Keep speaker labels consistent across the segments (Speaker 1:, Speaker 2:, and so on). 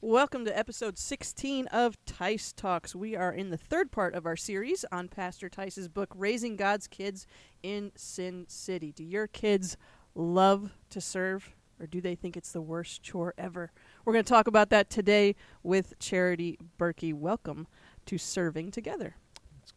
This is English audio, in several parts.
Speaker 1: Welcome to episode 16 of Tice Talks. We are in the third part of our series on Pastor Tice's book, Raising God's Kids in Sin City. Do your kids love to serve, or do they think it's the worst chore ever? We're going to talk about that today with Charity Berkey. Welcome to Serving Together.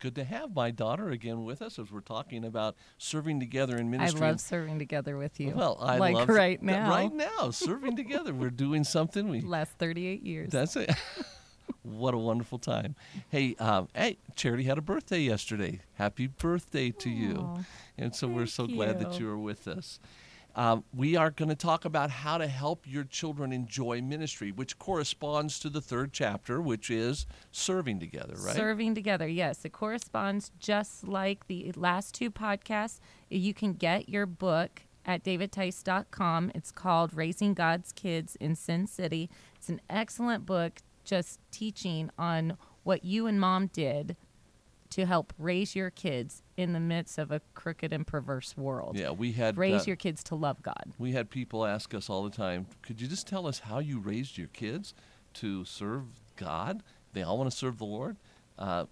Speaker 2: Good to have my daughter again with us as we're talking about serving together in ministry.
Speaker 3: I love serving together with you.
Speaker 2: Well, I
Speaker 3: like
Speaker 2: love
Speaker 3: right now.
Speaker 2: Right now, serving together, we're doing something. We
Speaker 3: Last 38 years.
Speaker 2: that's it. what a wonderful time. Hey, um, hey, Charity had a birthday yesterday. Happy birthday to you! And so we're so glad that
Speaker 3: you
Speaker 2: are with us. Um, we are going to talk about how to help your children enjoy ministry, which corresponds to the third chapter, which is serving together, right?
Speaker 3: Serving together, yes. It corresponds just like the last two podcasts. You can get your book at davidtice.com. It's called Raising God's Kids in Sin City. It's an excellent book just teaching on what you and mom did to help raise your kids in the midst of a crooked and perverse world.
Speaker 2: yeah, we had
Speaker 3: Raise
Speaker 2: uh,
Speaker 3: your kids to love God.
Speaker 2: We had people ask us all the time, could you just tell us how you raised your kids to serve God? They all want to serve the Lord. Uh,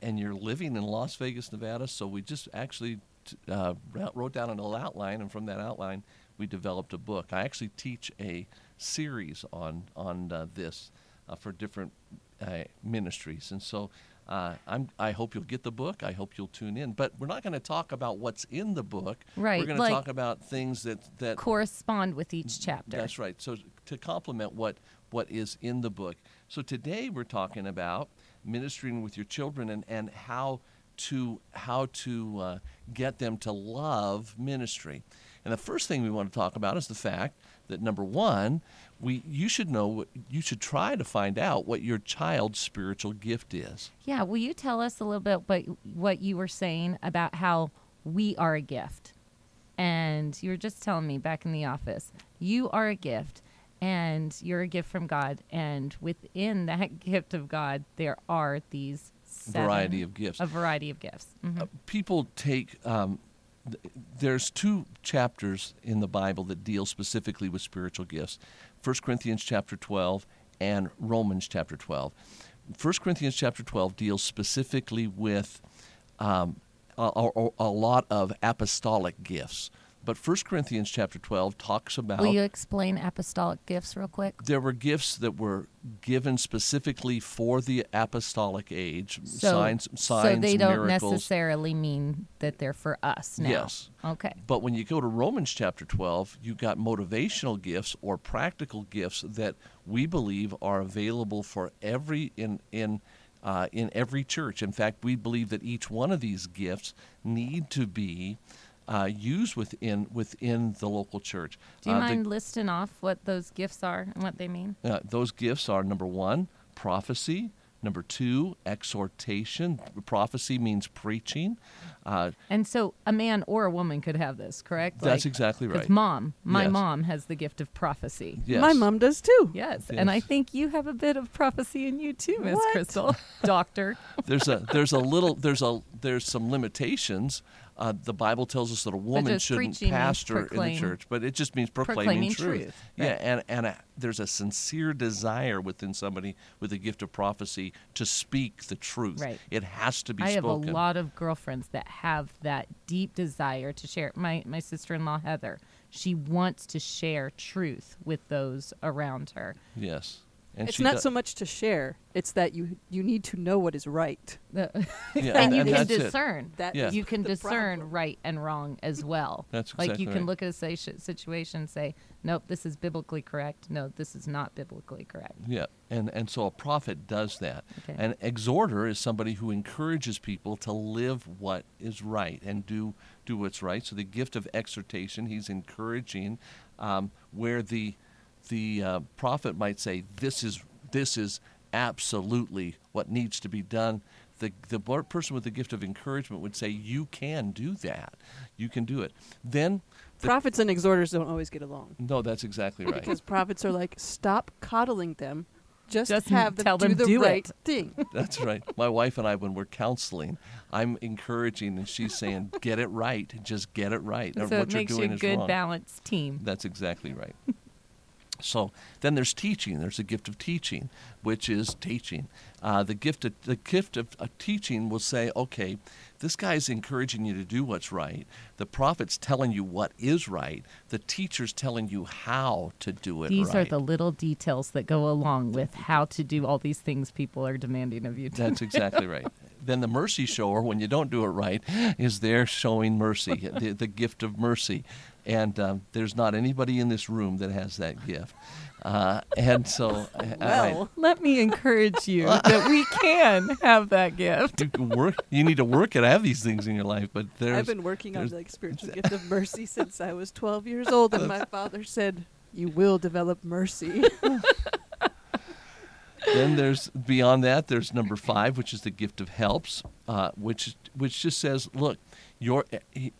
Speaker 2: and you're living in Las Vegas, Nevada, so we just actually t- uh, wrote- wrote down an outline, and from that outline, we developed a book. I actually teach a series on, on uh, this uh, for different uh, ministries. And so uh, I'm, I hope you'll get the book. I hope you'll tune in. But we're not going to talk about what's in the book.
Speaker 3: Right,
Speaker 2: We're going to talk about things that, that
Speaker 3: Correspond with each chapter.
Speaker 2: that's right. So to complement what what is in the book. So today we're talking about ministering with your children and, and how to how to uh, get them to love ministry. And the first thing we want to talk about is the fact that number one, we you should know you should try to find out what your child's spiritual gift is.
Speaker 3: Yeah, will you tell us a little bit about what you were saying about how we are a gift? And you were just telling me back in the office, you are a gift and you're a gift from God. And within that gift of God, there are these seven-
Speaker 2: Variety of gifts.
Speaker 3: A variety of gifts. Mhm.
Speaker 2: Uh, people take um, there's two chapters in the bible that deal specifically with spiritual gifts. 1 corinthians chapter 12 and romans chapter 12 1 corinthians chapter 12 deals specifically with um, a, a, a lot of apostolic gifts but 1 corinthians chapter 12 talks about
Speaker 3: Will you explain apostolic gifts real quick?
Speaker 2: there were gifts that were given specifically for the apostolic age
Speaker 3: So,
Speaker 2: signs
Speaker 3: so
Speaker 2: signs
Speaker 3: they don't
Speaker 2: miracles
Speaker 3: necessarily mean that they're for us now.
Speaker 2: Yes.
Speaker 3: Okay.
Speaker 2: But when you go to Romans chapter 12, you got motivational gifts or practical gifts that we believe are available for every in in uh, in every church. In fact, we believe that each one of these gifts need to be uh, used within within the local church.
Speaker 3: Do you
Speaker 2: Uh, the-
Speaker 3: mind listing off what those gifts are and what they mean?
Speaker 2: uh, those gifts are number one, prophecy. Number two, exhortation. Prophecy means preaching. Uh,
Speaker 3: And so a man or a woman could have this, correct?
Speaker 2: That's exactly right.
Speaker 3: Mom, my
Speaker 2: Yes.
Speaker 3: mom has the gift of prophecy.
Speaker 2: yes.
Speaker 1: My mom does too.
Speaker 3: Yes. And I think you have a bit of prophecy in you too, Miss Crystal. Doctor.
Speaker 2: there's a there's a little there's a there's some limitations. Uh, the Bible tells us that a woman shouldn't pastor in the church, but it just means proclaiming,
Speaker 3: proclaiming
Speaker 2: truth.
Speaker 3: truth,
Speaker 2: Yeah,
Speaker 3: right.
Speaker 2: and and a, there's a sincere desire within somebody with the gift of prophecy to speak the truth.
Speaker 3: Right.
Speaker 2: It has to be
Speaker 3: I have
Speaker 2: spoken.
Speaker 3: a lot of girlfriends that have that deep desire to share. My my sister-in-law Heather, she wants to share truth with those around her.
Speaker 2: Yes. And
Speaker 1: It's not
Speaker 2: do-
Speaker 1: so much to share; it's that you you need to know what is right.
Speaker 2: Yeah,
Speaker 3: and you can
Speaker 2: that's it.
Speaker 3: discern.
Speaker 1: That
Speaker 2: Yeah.
Speaker 3: You can discern
Speaker 1: problem.
Speaker 3: right and wrong as well.
Speaker 2: That's
Speaker 3: like
Speaker 2: exactly
Speaker 3: you can look at a situation and say, "Nope, this is biblically correct. No, this is not biblically correct."
Speaker 2: Yeah, and and so a prophet does that.
Speaker 3: Okay.
Speaker 2: An exhorter is somebody who encourages people to live what is right and do do what's right. So the gift of exhortation, he's encouraging, um, where the the uh, prophet might say, "This is this is absolutely what needs to be done." The the person with the gift of encouragement would say, "You can do that. You can do it." Then, the,
Speaker 1: Prophets and exhorters don't always get along
Speaker 2: no, that's exactly right.
Speaker 1: because prophets are like, stop coddling them, just,
Speaker 3: Just
Speaker 1: have them
Speaker 3: tell
Speaker 1: do
Speaker 3: them
Speaker 1: the
Speaker 3: do
Speaker 1: right
Speaker 3: it."
Speaker 1: thing.
Speaker 2: That's right. My wife and I, when we're counseling, I'm encouraging, and she's saying, "Get it right. Just get it right. or
Speaker 3: so
Speaker 2: what
Speaker 3: it
Speaker 2: you're
Speaker 3: makes you
Speaker 2: doing
Speaker 3: a
Speaker 2: is
Speaker 3: good
Speaker 2: wrong."
Speaker 3: balanced team.
Speaker 2: That's exactly right. So then there's teaching. There's a gift of teaching, which is teaching. Uh, the gift of the gift of, of teaching will say, okay, this guy's encouraging you to do what's right. The prophet's telling you what is right. The teacher's telling you how to do it
Speaker 3: These
Speaker 2: right.
Speaker 3: are the little details that go along with how to do all these things people are demanding of you. To
Speaker 2: That's exactly right. Then the mercy shower, when you don't do it right, is there showing mercy, the, the gift of mercy. And um, there's not anybody in this room that has that gift. Uh, and so, I- I-
Speaker 1: Well,
Speaker 3: Let me encourage you that we can have that gift.
Speaker 2: you can work. You need to work and have these things in your life. But there's
Speaker 1: I've been working on
Speaker 2: the
Speaker 1: like spiritual gift of mercy since I was 12 years old, and my father said, "You will develop mercy."
Speaker 2: then there's beyond that. There's number five, which is the gift of helps, uh, which which just says, look, your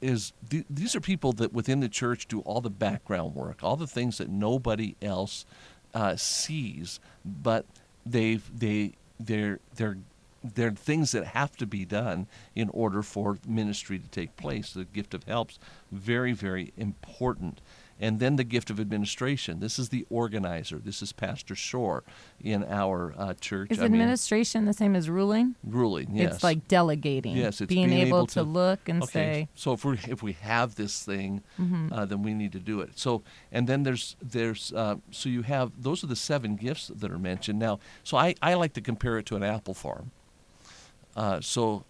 Speaker 2: is th- these are people that within the church do all the background work, all the things that nobody else uh, sees, but they they they're they're they're things that have to be done in order for ministry to take place. The gift of helps very very important. And then the gift of administration. This is the organizer. This is Pastor Shore in our uh, church.
Speaker 3: Is
Speaker 2: I mean,
Speaker 3: administration the same as ruling?
Speaker 2: ruling? Yes.
Speaker 3: It's like delegating.
Speaker 2: Yes, it's
Speaker 3: being,
Speaker 2: being
Speaker 3: able,
Speaker 2: able
Speaker 3: to,
Speaker 2: to-
Speaker 3: look and
Speaker 2: okay.
Speaker 3: say,
Speaker 2: So if we if we have this thing,
Speaker 3: Mm-hmm.
Speaker 2: uh, then we need to do it. So and then there's there's uh, so you have those are the seven gifts that are mentioned now. So I I like to compare it to an apple farm. Uh, so.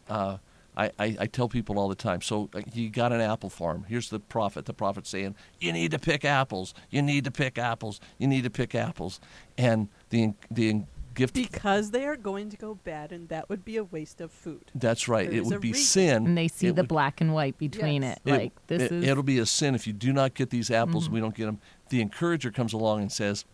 Speaker 2: I, I, I tell people all the time. So uh, you got an apple farm. Here's the prophet. The prophet saying, "You need to pick apples. You need to pick apples. You need to pick apples." And the the gift.
Speaker 1: because they are going to go bad, and that would be a waste of food.
Speaker 2: that's right.
Speaker 1: there
Speaker 2: It
Speaker 1: is a
Speaker 2: would be
Speaker 1: reason.
Speaker 2: sin.
Speaker 3: and they see
Speaker 2: It
Speaker 3: the
Speaker 2: would-
Speaker 3: black and white between
Speaker 1: Yes.
Speaker 3: it. Like this
Speaker 2: it,
Speaker 3: is
Speaker 2: It'll be a sin if you do not get these apples.
Speaker 3: Mm-hmm.
Speaker 2: We don't get them. The encourager comes along and says,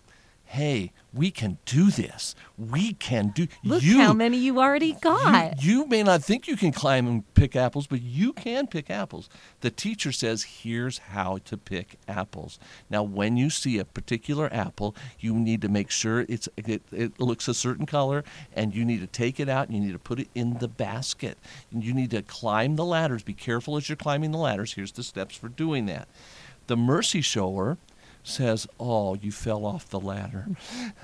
Speaker 2: "Hey, we can do this. We can do.
Speaker 3: look
Speaker 2: you,
Speaker 3: how many you already got.
Speaker 2: You, you may not think you can climb and pick apples, but you can pick apples. The teacher says, "Here's how to pick apples." Now, when you see a particular apple, you need to make sure it's it, it looks a certain color, and you need to take it out and you need to put it in the basket. And you need to climb the ladders. Be careful as you're climbing the ladders. Here's the steps for doing that. The mercy shower says, "Oh, you fell off the ladder,"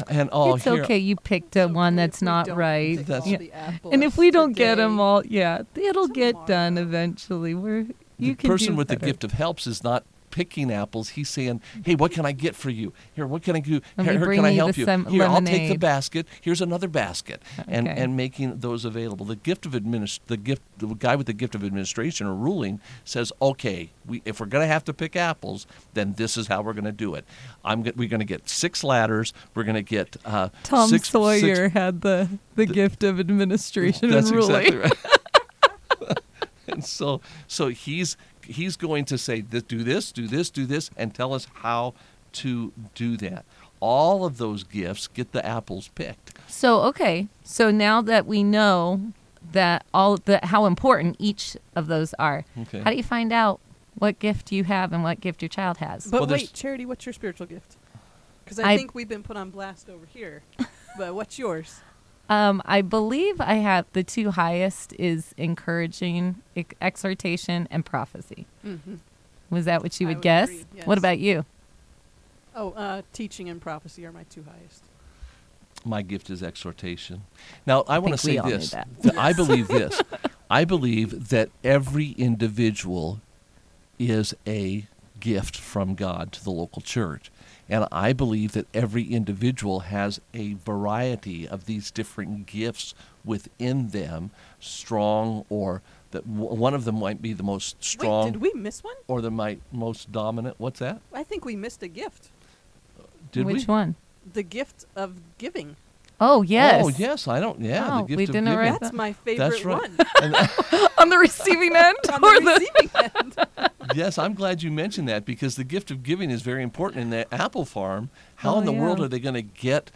Speaker 2: and oh,
Speaker 3: it's
Speaker 2: here,
Speaker 3: okay. You picked a one
Speaker 1: if
Speaker 3: that's not right.
Speaker 2: That's-
Speaker 3: Yeah. And if we don't get them all, yeah, it'll get done eventually. We're you
Speaker 2: the
Speaker 3: can
Speaker 2: person
Speaker 3: do
Speaker 2: with the gift of helps is not picking apples. He's saying, "Hey, what can I get for you? Here, what can I do? Here, here can I help you?
Speaker 3: sem-
Speaker 2: Here, I'll take the basket. Here's another basket, and
Speaker 3: Okay.
Speaker 2: and making those available. The gift of administ- the gift, the guy with the gift of administration or ruling says, "Okay, we if we're going to have to pick apples, then this is how we're going to do it. I'm go- we're going to get six ladders. We're going to get uh,
Speaker 3: Tom
Speaker 2: six,
Speaker 3: Sawyer
Speaker 2: six-
Speaker 3: had the, the, gift of administration
Speaker 2: that's
Speaker 3: and ruling.
Speaker 2: exactly right. and so so he's he's going to say "Th- do this, do this, do this, and tell us how to do that. All of those gifts get the apples picked.
Speaker 3: So okay, so now that we know that all the how important each of those are,
Speaker 2: Okay.
Speaker 3: how do you find out what gift you have and what gift your child has?
Speaker 1: But
Speaker 2: Well,
Speaker 1: wait, Charity, what's your spiritual gift? Because I,
Speaker 3: I-
Speaker 1: think we've been put on blast over here. but what's yours?
Speaker 3: Um, I believe I have the two highest is encouraging, ex- exhortation, and prophecy.
Speaker 1: Mm-hmm.
Speaker 3: Was that what you would,
Speaker 1: would
Speaker 3: guess?
Speaker 1: agree, yes.
Speaker 3: What about you?
Speaker 1: Oh, uh, teaching and prophecy are my two highest.
Speaker 2: My gift is exhortation. Now I, want to say this.
Speaker 3: that.
Speaker 2: that I believe this. I believe that every individual is a gift from God to the local church. And I believe that every individual has a variety of these different gifts within them, strong or that w- one of them might be the most strong
Speaker 1: Wait, did we miss one?
Speaker 2: or the might most dominant. What's that?
Speaker 1: I think we missed a gift.
Speaker 2: Did we
Speaker 3: Which
Speaker 2: we?
Speaker 3: one?
Speaker 1: The gift of giving.
Speaker 3: Oh yes.
Speaker 2: Oh, yes, I don't. Yeah,
Speaker 3: Oh,
Speaker 2: the gift
Speaker 3: we
Speaker 2: of
Speaker 3: didn't
Speaker 2: giving.
Speaker 3: write
Speaker 1: That's
Speaker 3: that-
Speaker 1: my favorite
Speaker 2: That's right.
Speaker 1: one.
Speaker 3: On the receiving end,
Speaker 1: On
Speaker 3: or
Speaker 1: the
Speaker 3: the
Speaker 1: receiving end.
Speaker 2: yes, I'm glad you mentioned that because the gift of giving is very important in the apple farm. How
Speaker 3: Oh,
Speaker 2: in the world are they going to get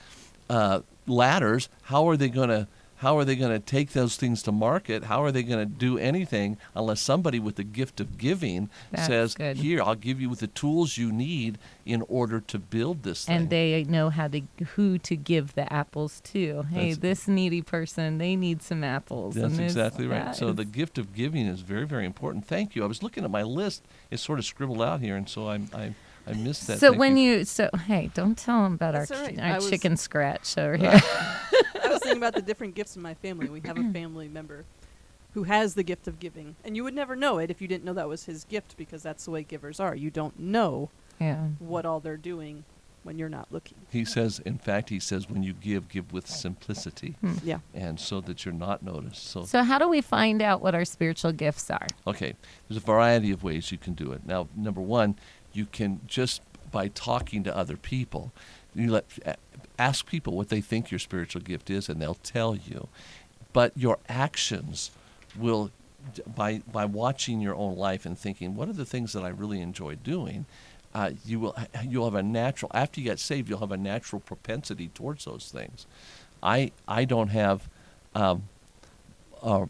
Speaker 2: uh, ladders? How are they going to how are they going to take those things to market? How are they going to do anything unless somebody with the gift of giving
Speaker 3: That's
Speaker 2: says,
Speaker 3: good.
Speaker 2: "Here, I'll give you the tools you need in order to build this thing."
Speaker 3: and they know how to who to give the apples to. Hey,
Speaker 2: That's-
Speaker 3: this needy person, they need some apples.
Speaker 2: That's
Speaker 3: and
Speaker 2: exactly right.
Speaker 3: that
Speaker 2: So the gift of giving is very, very important. Thank you. I was looking at my list; it's sort of scribbled out here, and so I'm, I'm I missed that.
Speaker 3: So
Speaker 2: Thank
Speaker 3: when you. so hey, don't tell them about
Speaker 1: That's
Speaker 3: our
Speaker 1: all right.
Speaker 3: chi-
Speaker 1: I
Speaker 3: our
Speaker 1: was-
Speaker 3: chicken scratch over here.
Speaker 1: I was thinking about the different gifts in my family. We have a family member who has the gift of giving, and you would never know it if you didn't know that was his gift because that's the way givers are. You don't know
Speaker 3: yeah.
Speaker 1: what all they're doing when you're not looking.
Speaker 2: He says, in fact, he says, when you give, give with simplicity,
Speaker 3: Hmm.
Speaker 1: Yeah.
Speaker 2: and so that you're not noticed. So,
Speaker 3: So how do we find out what our spiritual gifts are?
Speaker 2: okay, there's a variety of ways you can do it. Now, number one, you can just by talking to other people, you let ask people what they think your spiritual gift is, and they'll tell you. But your actions will, by by watching your own life and thinking, what are the things that I really enjoy doing? Uh, you will you'll have a natural after you get saved you'll have a natural propensity towards those things. I I don't have um, uh,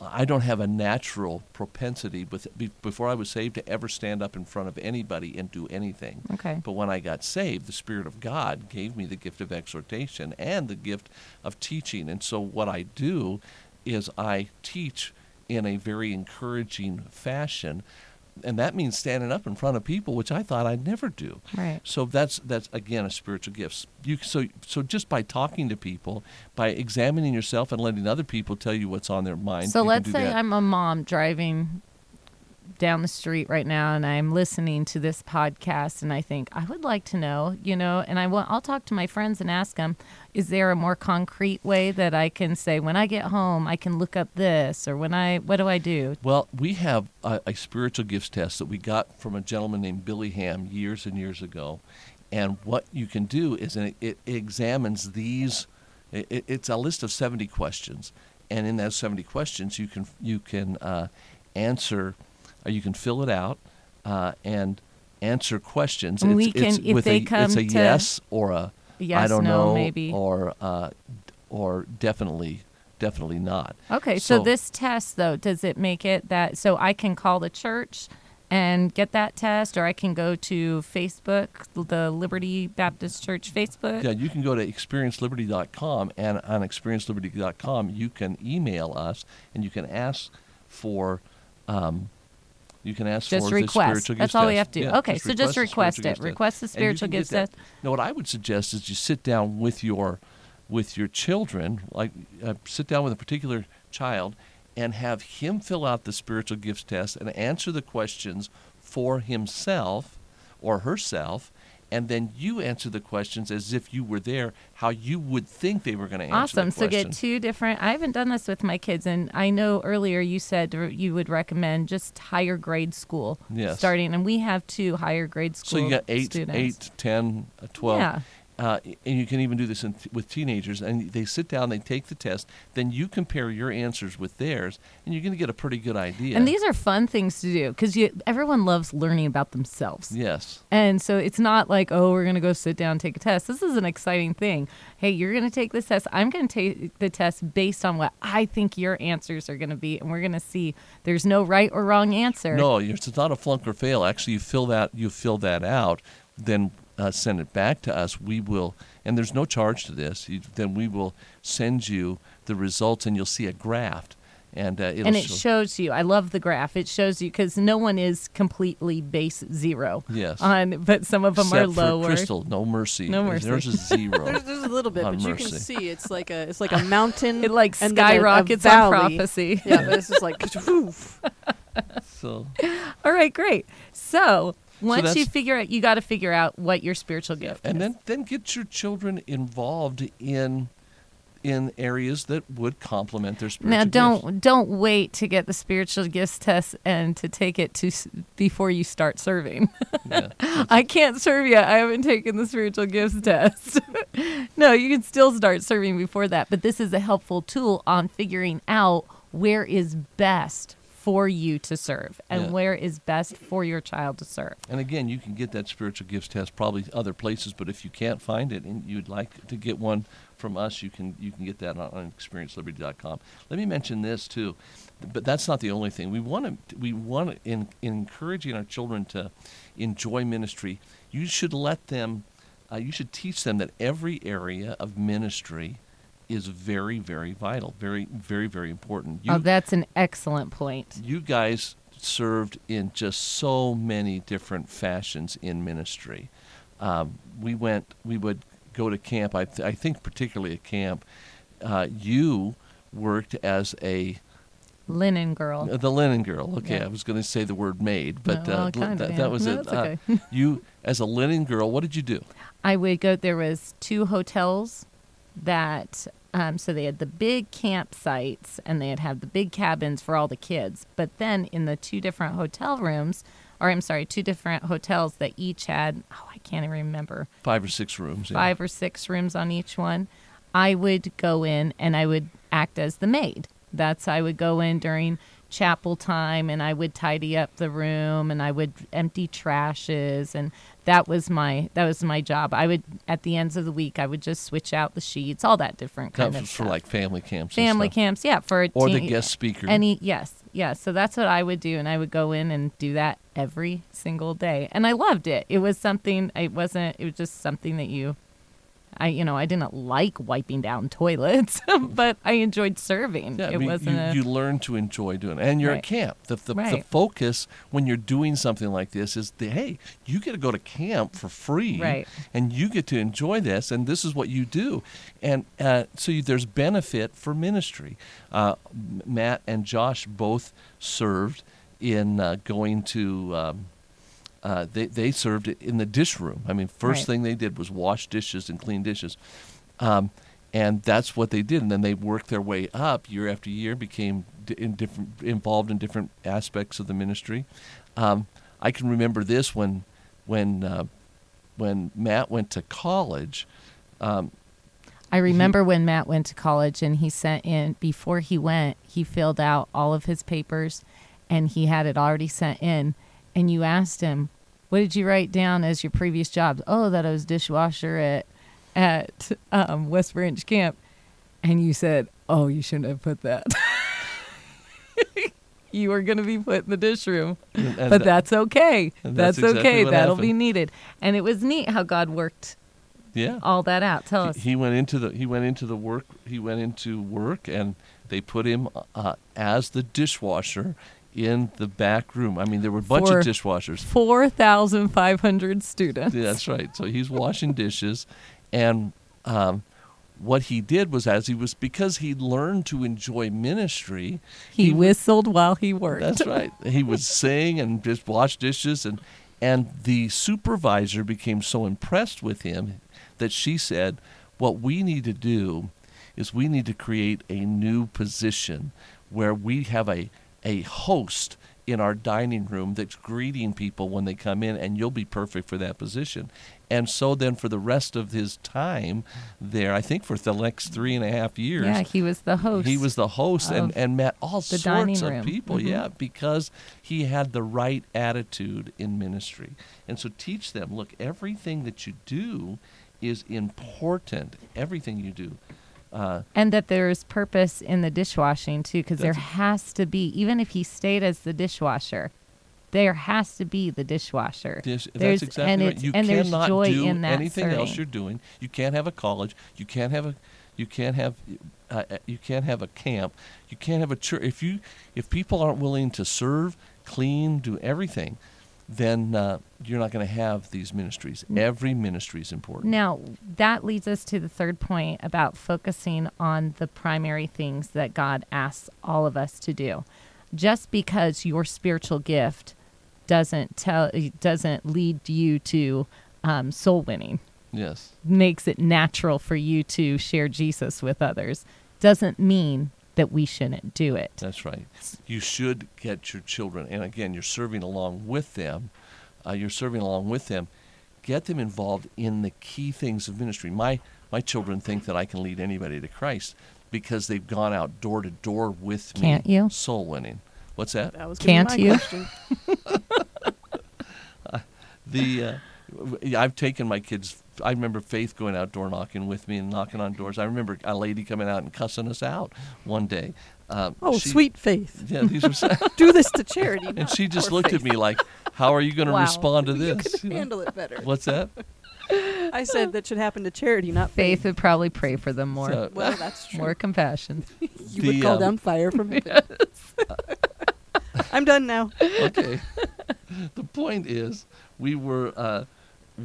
Speaker 2: I don't have a natural propensity with before I was saved to ever stand up in front of anybody and do anything.
Speaker 3: Okay.
Speaker 2: But when I got saved, the Spirit of God gave me the gift of exhortation and the gift of teaching. And so what I do is I teach in a very encouraging fashion. And that means standing up in front of people, which I thought I'd never do.
Speaker 3: Right.
Speaker 2: So that's that's again a spiritual gift. You so so just by talking to people, by examining yourself and letting other people tell you what's on their mind.
Speaker 3: So let's say
Speaker 2: that.
Speaker 3: I'm a mom driving down the street right now and I'm listening to this podcast and I think I would like to know, you know, and I will I'll talk to my friends and ask them, is there a more concrete way that I can say when I get home I can look up this or when I what do I do?
Speaker 2: Well, we have a, a spiritual gifts test that we got from a gentleman named Billy Ham years and years ago. And what you can do is it, it examines these. It, it- it's a list of 70 questions, and in those 70 questions, you can you can uh, answer, you can fill it out, uh, and answer questions. It's,
Speaker 3: we can-
Speaker 2: it's
Speaker 3: if
Speaker 2: with
Speaker 3: they
Speaker 2: a,
Speaker 3: come
Speaker 2: it's a
Speaker 3: to-
Speaker 2: yes or a
Speaker 3: Yes,
Speaker 2: I don't
Speaker 3: no,
Speaker 2: know,
Speaker 3: maybe.
Speaker 2: or uh, or definitely definitely not.
Speaker 3: Okay, so,
Speaker 2: So-
Speaker 3: this test though, does it make it that so I can call the church and get that test or I can go to Facebook, the Liberty Baptist Church Facebook?
Speaker 2: Yeah, you can go to experienceliberty.com, and on experienceliberty.com, you can email us and you can ask for. Um, you can ask
Speaker 3: Just
Speaker 2: for
Speaker 3: request.
Speaker 2: the spiritual
Speaker 3: That's
Speaker 2: gifts
Speaker 3: all we have to do.
Speaker 2: Yeah,
Speaker 3: Okay, so just request it. Request the spiritual gifts test.
Speaker 2: Now, what I would suggest is you sit down with your with your children, like uh, sit down with a particular child, and have him fill out the spiritual gifts test and answer the questions for himself or herself. And then you answer the questions as if you were there, how you would think they were going to answer. The question. Awesome.
Speaker 3: So get two different. I haven't done this with my kids, and I know earlier you said you would recommend just higher grade school
Speaker 2: Yes.
Speaker 3: starting, and we have two higher grade
Speaker 2: schools.
Speaker 3: So
Speaker 2: you got eight,
Speaker 3: students.
Speaker 2: eight, 10, uh, 12.
Speaker 3: Yeah.
Speaker 2: Uh, and you can even do this in with teenagers. And they sit down, they take the test, then you compare your answers with theirs, and you're going to get a pretty good idea.
Speaker 3: And these are fun things to do because everyone loves learning about themselves.
Speaker 2: Yes.
Speaker 3: And so it's not like, oh, we're going to go sit down and take a test. This is an exciting thing. Hey, you're going to take this test. I'm going to take the test based on what I think your answers are going to be. And we're going to see there's no right or wrong answer.
Speaker 2: No, it's not a flunk or fail. Actually, you fill that you fill that out, then uh, send it back to us. We will, and there's no charge to this. You, then we will send you the results, and you'll see a graph, and uh, it'll
Speaker 3: and it
Speaker 2: show-
Speaker 3: shows you. I love the graph. It shows you because no one is completely base zero.
Speaker 2: Yes.
Speaker 3: On, but some of them
Speaker 2: Except
Speaker 3: are
Speaker 2: for
Speaker 3: lower.
Speaker 2: Crystal, no mercy.
Speaker 3: No mercy.
Speaker 2: There's a zero.
Speaker 1: There's, there's a little bit,
Speaker 2: On
Speaker 1: but you can see it's like a it's like a mountain.
Speaker 3: It like
Speaker 1: and then a- a
Speaker 3: skyrockets on prophecy.
Speaker 1: Yeah, but it's just like woof.
Speaker 2: so
Speaker 3: All right, great. So once
Speaker 2: that's-
Speaker 3: you figure out, you got to figure out what your spiritual gift
Speaker 2: and
Speaker 3: is.
Speaker 2: then then get your children involved in in areas that would complement their spiritual
Speaker 3: now don't don't wait to get the spiritual gifts test and to take it to before you start serving.
Speaker 2: Yeah.
Speaker 3: I can't serve yet. I haven't taken the spiritual gifts test. no, you can still start serving before that, but this is a helpful tool on figuring out where is best for you to serve and
Speaker 2: Yeah.
Speaker 3: where is best for your child to serve.
Speaker 2: And again, you can get that spiritual gifts test probably other places, but if you can't find it and you'd like to get one from us, you can you can get that on, on experienceliberty.com. Let me mention this too, but that's not the only thing. We want to we want to in, in encouraging our children to enjoy ministry. You should let them, uh, you should teach them that every area of ministry is very very vital, very very very important. You,
Speaker 3: oh, that's an excellent point.
Speaker 2: you guys served in just so many different fashions in ministry. Um, we went, we would go to camp. I, th- I think particularly at camp, uh, you worked as a
Speaker 3: Linen girl.
Speaker 2: uh, the linen girl. Okay,
Speaker 3: Yeah.
Speaker 2: I was going to say the word maid, but
Speaker 3: well,
Speaker 2: uh,
Speaker 3: kind
Speaker 2: that, that was
Speaker 3: No,
Speaker 2: it.
Speaker 3: that's
Speaker 2: Uh, you as a linen girl, what did you do?
Speaker 3: I would go. There was two hotels that, um, so they had the big campsites and they had have the big cabins for all the kids. But then in the two different hotel rooms, or I'm sorry, two different hotels that each had, oh, I can't even remember,
Speaker 2: Five or six rooms. yeah.
Speaker 3: five or six rooms on each one. I would go in and I would act as the maid. That's I would go in during chapel time and I would tidy up the room and I would empty trashes and that was my that was my job. I would at the ends of the week I would just switch out the sheets, all that different
Speaker 2: That
Speaker 3: kind of
Speaker 2: was for
Speaker 3: stuff.
Speaker 2: like family camps.
Speaker 3: family camps, yeah, for a
Speaker 2: Or the guest speaker.
Speaker 3: any yes, yes. So that's what I would do, and I would go in and do that every single day, and I loved it. It was something. It wasn't. It was just something that you. I you know I didn't like wiping down toilets, but I enjoyed serving.
Speaker 2: Yeah, I
Speaker 3: it
Speaker 2: mean,
Speaker 3: wasn't
Speaker 2: you,
Speaker 3: a
Speaker 2: you learn to enjoy doing it. And you're at camp. The, the, the focus when you're doing something like this is, the, hey, you get to go to camp for free.
Speaker 3: Right.
Speaker 2: And you get to enjoy this, and this is what you do. And uh, so you, there's benefit for ministry. Uh, Matt and Josh both served in uh, going to. Um, uh, they they served in the dish room. I mean, first
Speaker 3: Right.
Speaker 2: thing they did was wash dishes and clean dishes, um, and that's what they did. And then they worked their way up year after year, became in different involved in different aspects of the ministry. Um, I can remember this when when uh, when Matt went to college. Um,
Speaker 3: I remember when Matt went to college and he sent in before he went, he filled out all of his papers and he had it already sent in. And you asked him, "What did you write down as your previous job?" Oh, that I was dishwasher at at um, West Branch Camp. And you said, "Oh, you shouldn't have put that." you were going to be put in the dish room,
Speaker 2: and
Speaker 3: but
Speaker 2: that-
Speaker 3: that's okay. That's,
Speaker 2: that's exactly
Speaker 3: okay. That'll be needed. And it was neat how God worked
Speaker 2: yeah.
Speaker 3: all that out. Tell us.
Speaker 2: He, he went into the he went into the work he went into work and they put him uh, as the dishwasher in the back room. I mean, there were a bunch
Speaker 3: For-
Speaker 2: of dishwashers.
Speaker 3: 4,500 students.
Speaker 2: Yeah, that's right. So he's washing dishes, and um, what he did was as he was because he learned to enjoy ministry.
Speaker 3: He,
Speaker 2: he
Speaker 3: whistled while he worked.
Speaker 2: That's right. He would sing and just wash dishes, and and the supervisor became so impressed with him that she said, "What we need to do is we need to create a new position where we have a a host." In our dining room, that's greeting people when they come in, and you'll be perfect for that position. And so, then for the rest of his time there, I think for the next three and a half years,
Speaker 3: Yeah, he was the host.
Speaker 2: he was the host and, and met all
Speaker 3: the
Speaker 2: sorts of people,
Speaker 3: Mhm.
Speaker 2: yeah, because he had the right attitude in ministry. And so teach them look, everything that you do is important. Everything you do. Uh,
Speaker 3: and that there's purpose in the dishwashing too, because there has to be, even if he stayed as the dishwasher, there has to be the dishwasher.
Speaker 2: dish, that's exactly
Speaker 3: and
Speaker 2: right. You
Speaker 3: and there's
Speaker 2: cannot
Speaker 3: joy
Speaker 2: do
Speaker 3: in that
Speaker 2: anything else you're doing. You can't have a college. You can't have a. You can't have. Uh, uh, you can't have a camp. You can't have a church. If you if people aren't willing to serve, clean, do everything, then uh, you're not going to have these ministries.
Speaker 3: Mm.
Speaker 2: Every ministry is important.
Speaker 3: Now, that leads us to the third point about focusing on the primary things that God asks all of us to do. Just because your spiritual gift doesn't tell doesn't lead you to um, soul winning,
Speaker 2: Yes.
Speaker 3: makes it natural for you to share Jesus with others, doesn't mean that we shouldn't do it.
Speaker 2: That's right. You should get your children, and again, you're serving along with them. Uh, you're serving along with them. Get them involved in the key things of ministry. My my children think that I can lead anybody to Christ because they've gone out door to door with me.
Speaker 3: Can't you?
Speaker 2: Soul winning. What's that?
Speaker 1: That was
Speaker 3: Can't
Speaker 1: my
Speaker 3: you?
Speaker 1: question.
Speaker 2: The uh, w- I've taken my kids. I remember Faith going out door knocking with me and knocking on doors. I remember a lady coming out and cussing us out one day. Um,
Speaker 1: Oh,
Speaker 2: she-
Speaker 1: sweet faith.
Speaker 2: Yeah, these were.
Speaker 1: Do this to charity.
Speaker 2: and she just
Speaker 1: poor
Speaker 2: looked at me like, "How are you going to
Speaker 3: Wow.
Speaker 2: respond to
Speaker 1: You
Speaker 2: this?"
Speaker 1: could
Speaker 2: You know?
Speaker 1: handle it better.
Speaker 2: What's that?
Speaker 1: I said that should happen to charity, not
Speaker 3: Faith
Speaker 1: faith.
Speaker 3: would probably pray for them more,
Speaker 2: So-
Speaker 1: Well, that's true.
Speaker 3: more compassion.
Speaker 1: you
Speaker 2: The,
Speaker 1: would call
Speaker 2: um,
Speaker 1: down fire from heaven. I'm done now.
Speaker 2: okay. the point is, we were. Uh,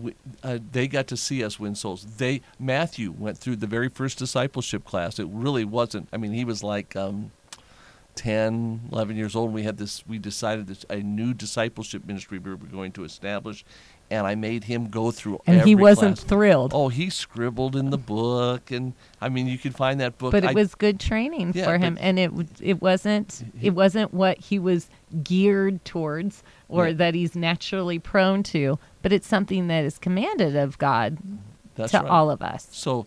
Speaker 2: we, uh, they got to see us win souls. They Matthew went through the very first discipleship class. It really wasn't. I mean, he was like um, 10, 11 years old. We had this. We decided this a new discipleship ministry we were going to establish, and I made him go through.
Speaker 3: And he wasn't
Speaker 2: class.
Speaker 3: thrilled.
Speaker 2: Oh, he scribbled in the book, and I mean, you could find that book.
Speaker 3: but it
Speaker 2: I-
Speaker 3: was good training
Speaker 2: Yeah,
Speaker 3: for him and it it wasn't
Speaker 2: He-
Speaker 3: it wasn't what he was geared towards or
Speaker 2: Yeah.
Speaker 3: that he's naturally prone to but it's something that is commanded of God
Speaker 2: that's
Speaker 3: to
Speaker 2: right.
Speaker 3: all of us
Speaker 2: So,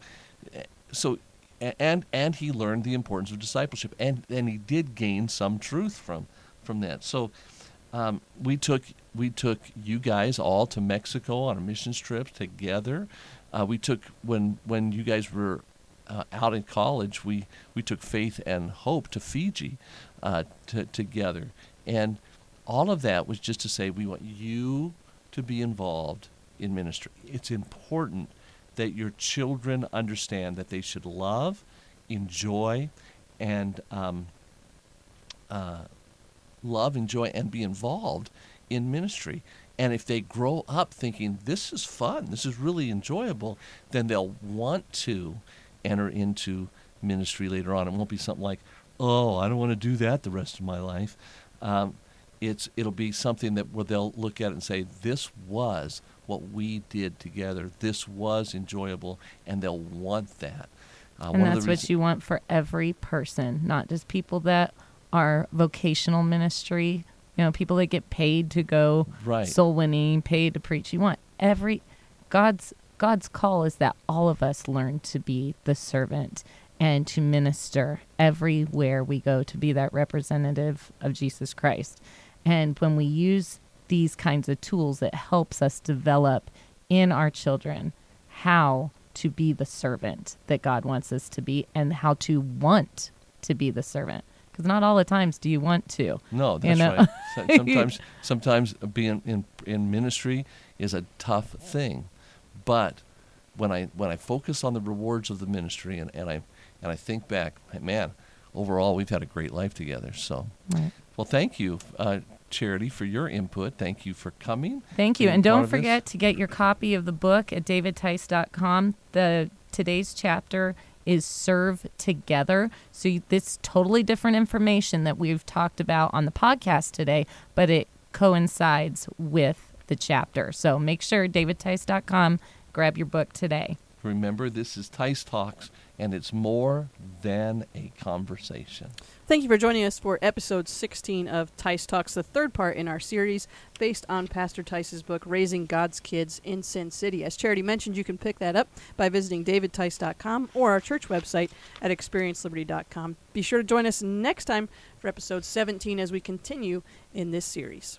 Speaker 2: eh, so, and and he learned the importance of discipleship, and and he did gain some truth from from that. So, um, we took we took you guys all to Mexico on a missions trip together. Uh, we took when when you guys were uh, out in college, we we took faith and hope to Fiji uh, to, together, and all of that was just to say we want you to be involved in ministry. It's important that your children understand that they should love, enjoy, and um, uh, love, enjoy, and be involved in ministry. And if they grow up thinking this is fun, this is really enjoyable, then they'll want to enter into ministry later on. It won't be something like, "Oh, I don't want to do that the rest of my life." Um, it's it'll be something that where they'll look at it and say, "This was what we did together. This was enjoyable," and they'll want that. Uh,
Speaker 3: and
Speaker 2: one of
Speaker 3: that's
Speaker 2: the
Speaker 3: what you want for every person not just people that are vocational ministry. You know people that get paid to go
Speaker 2: right.
Speaker 3: soul winning paid to preach. You want every god's god's call is that all of us learn to be the servant and to minister everywhere we go to be that representative of jesus christ. And when we use these kinds of tools it helps us develop in our children how to be the servant that god wants us to be and how to want to be the servant because not all the times do you want to
Speaker 2: No,
Speaker 3: you
Speaker 2: that's
Speaker 3: know?
Speaker 2: right. Sometimes, sometimes being in in ministry is a tough thing, but when I when I focus on the rewards of the ministry and, and I and I think back, man, overall we've had a great life together. So,
Speaker 3: Right.
Speaker 2: well, thank you, uh, Charity, for your input. Thank you for coming.
Speaker 3: Thank you. And don't
Speaker 2: of this.
Speaker 3: forget to get your copy of the book at davidtice.com. The today's chapter is serve together. So you- this totally different information that we've talked about on the podcast today, but it coincides with the chapter. So make sure davidtice.com grab your book today.
Speaker 2: Remember, this is Tice Talks, and it's more than a conversation.
Speaker 1: Thank you for joining us for episode 16 of Tice Talks, the third part in our series based on Pastor Tice's book, Raising God's Kids in Sin City. As Charity mentioned, you can pick that up by visiting davidtice.com or our church website at experienceliberty.com. Be sure to join us next time for episode 17 as we continue in this series.